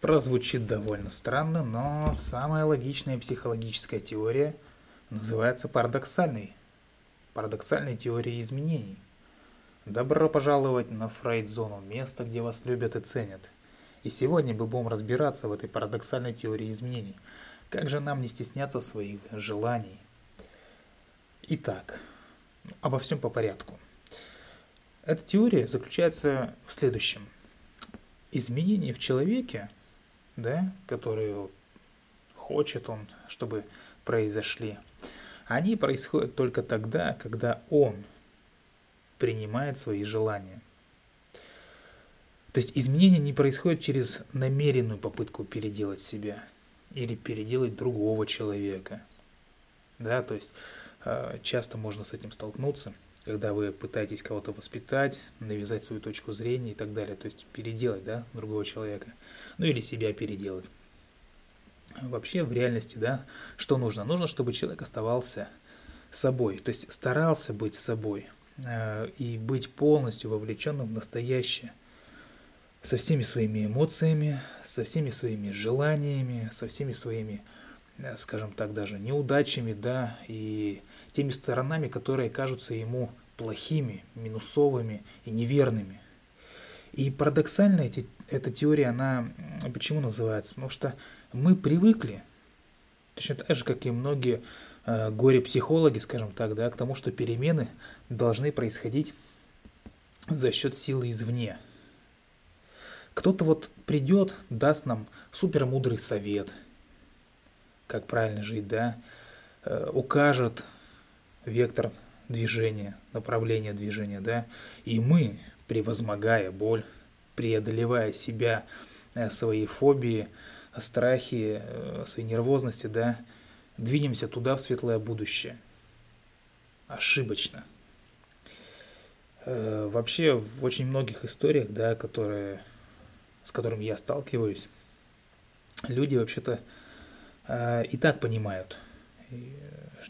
Прозвучит довольно странно, но самая логичная психологическая теория называется парадоксальной. Парадоксальной теорией изменений. Добро пожаловать на Фрейд-зону, место, где вас любят и ценят. И сегодня мы будем разбираться в этой парадоксальной теории изменений. Как же нам не стесняться своих желаний? Итак, обо всем по порядку. Эта теория заключается в следующем. Изменения в человеке – да, которые хочет он, чтобы произошли, они происходят только тогда, когда он принимает свои желания. То есть изменения не происходят через намеренную попытку переделать себя или переделать другого человека. Да, то есть э, часто можно с этим столкнуться, когда вы пытаетесь кого-то воспитать, навязать свою точку зрения и так далее, то есть переделать да, другого человека ну или себя переделать. Вообще в реальности, да, что нужно? Нужно, чтобы человек оставался собой, то есть старался быть собой э, и быть полностью вовлеченным в настоящее, со всеми своими эмоциями, со всеми своими желаниями, со всеми своими, э, скажем так, даже неудачами, да, и теми сторонами, которые кажутся ему плохими, минусовыми и неверными – и парадоксально эти, эта теория, она почему называется? Потому что мы привыкли, точно так же, как и многие э, горе-психологи, скажем так, да, к тому, что перемены должны происходить за счет силы извне. Кто-то вот придет, даст нам супер мудрый совет, как правильно жить, да, э, укажет вектор движения, направление движения, да, и мы превозмогая боль, преодолевая себя, э, свои фобии, страхи, э, свои нервозности, да, двинемся туда, в светлое будущее. Ошибочно. Э, вообще, в очень многих историях, да, которые, с которыми я сталкиваюсь, люди вообще-то и так понимают,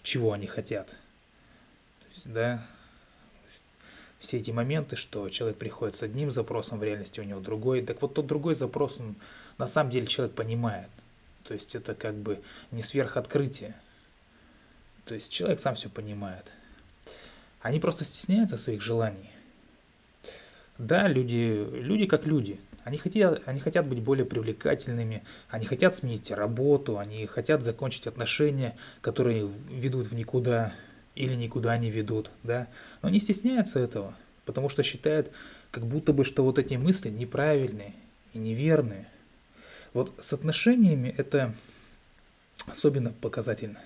чего они хотят. Да, все эти моменты, что человек приходит с одним запросом, в реальности у него другой. Так вот тот другой запрос, он, на самом деле человек понимает. То есть это как бы не сверхоткрытие. То есть человек сам все понимает. Они просто стесняются своих желаний. Да, люди, люди как люди. Они хотят, они хотят быть более привлекательными, они хотят сменить работу, они хотят закончить отношения, которые ведут в никуда, или никуда не ведут, да, но не стесняются этого, потому что считают, как будто бы, что вот эти мысли неправильные и неверные. Вот с отношениями это особенно показательно.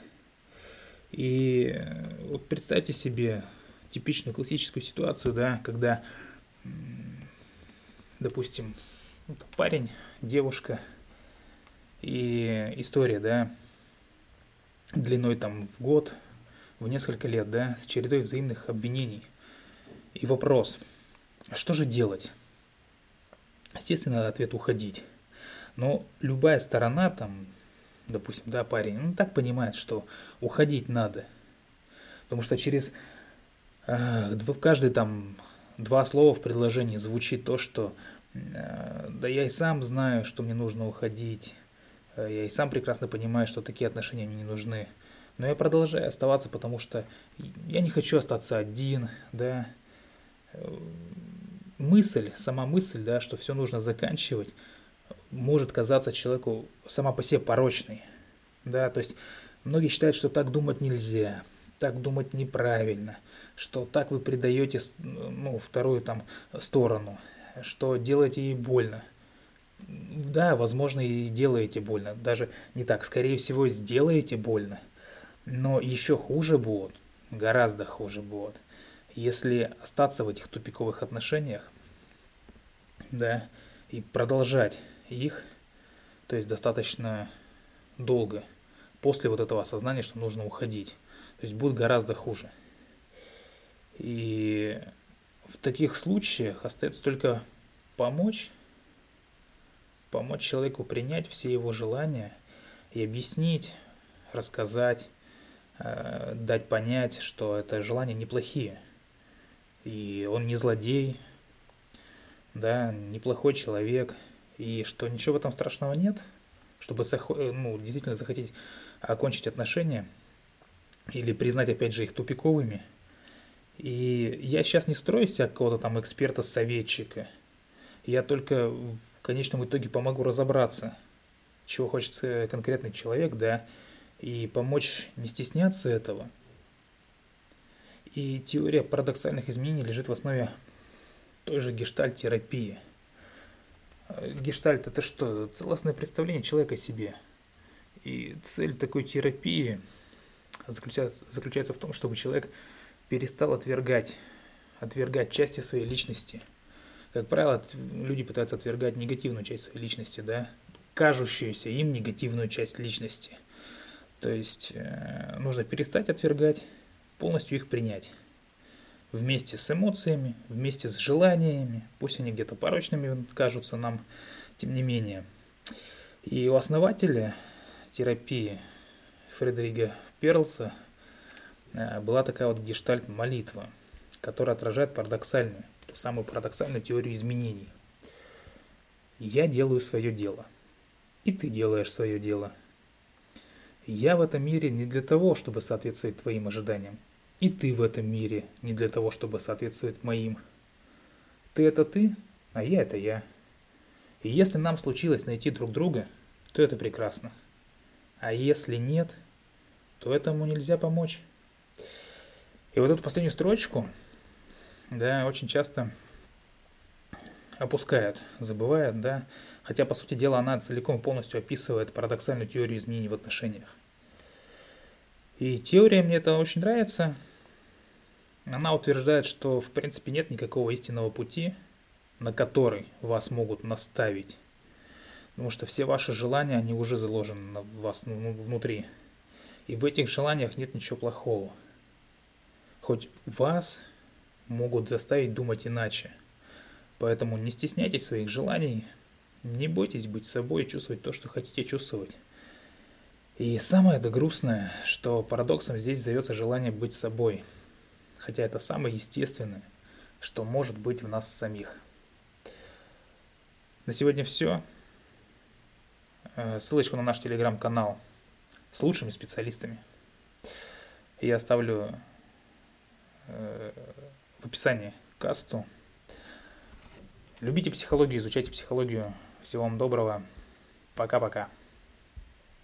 И э, вот представьте себе типичную классическую ситуацию, да, когда, допустим, парень, девушка и история, да, длиной там в год, в несколько лет, да, с чередой взаимных обвинений. И вопрос, что же делать? Естественно, ответ уходить. Но любая сторона там, допустим, да, парень, ну так понимает, что уходить надо. Потому что через э, в каждый там два слова в предложении звучит то, что э, да я и сам знаю, что мне нужно уходить. Э, я и сам прекрасно понимаю, что такие отношения мне не нужны. Но я продолжаю оставаться, потому что я не хочу остаться один, да. Мысль, сама мысль, да, что все нужно заканчивать, может казаться человеку сама по себе порочной, да, то есть многие считают, что так думать нельзя, так думать неправильно, что так вы предаете, ну, вторую там сторону, что делаете ей больно. Да, возможно, и делаете больно, даже не так, скорее всего, сделаете больно – но еще хуже будет, гораздо хуже будет, если остаться в этих тупиковых отношениях, да, и продолжать их, то есть достаточно долго, после вот этого осознания, что нужно уходить. То есть будет гораздо хуже. И в таких случаях остается только помочь, помочь человеку принять все его желания и объяснить, рассказать, Э, дать понять, что это желания неплохие. И он не злодей, да, неплохой человек, и что ничего в этом страшного нет, чтобы э, ну, действительно захотеть окончить отношения или признать, опять же, их тупиковыми. И я сейчас не строю себя какого-то там эксперта-советчика. Я только в конечном итоге помогу разобраться, чего хочет э, конкретный человек, да, и помочь не стесняться этого. И теория парадоксальных изменений лежит в основе той же гештальт-терапии. Э, гештальт – это что? Целостное представление человека о себе. И цель такой терапии заключается, заключается в том, чтобы человек перестал отвергать, отвергать части своей личности. Как правило, люди пытаются отвергать негативную часть своей личности, да, кажущуюся им негативную часть личности – то есть э, нужно перестать отвергать, полностью их принять. Вместе с эмоциями, вместе с желаниями, пусть они где-то порочными кажутся нам, тем не менее. И у основателя терапии Фредерига Перлса э, была такая вот гештальт-молитва, которая отражает парадоксальную, ту самую парадоксальную теорию изменений. Я делаю свое дело, и ты делаешь свое дело – я в этом мире не для того, чтобы соответствовать твоим ожиданиям. И ты в этом мире не для того, чтобы соответствовать моим. Ты это ты, а я это я. И если нам случилось найти друг друга, то это прекрасно. А если нет, то этому нельзя помочь. И вот эту последнюю строчку, да, очень часто опускают, забывают, да, хотя, по сути дела, она целиком полностью описывает парадоксальную теорию изменений в отношениях. И теория мне это очень нравится. Она утверждает, что в принципе нет никакого истинного пути, на который вас могут наставить. Потому что все ваши желания, они уже заложены в вас ну, внутри. И в этих желаниях нет ничего плохого. Хоть вас могут заставить думать иначе. Поэтому не стесняйтесь своих желаний, не бойтесь быть собой и чувствовать то, что хотите чувствовать. И самое это грустное, что парадоксом здесь зовется желание быть собой, хотя это самое естественное, что может быть в нас самих. На сегодня все. Э, ссылочку на наш телеграм-канал с лучшими специалистами я оставлю э, в описании касту. Любите психологию, изучайте психологию. Всего вам доброго. Пока-пока.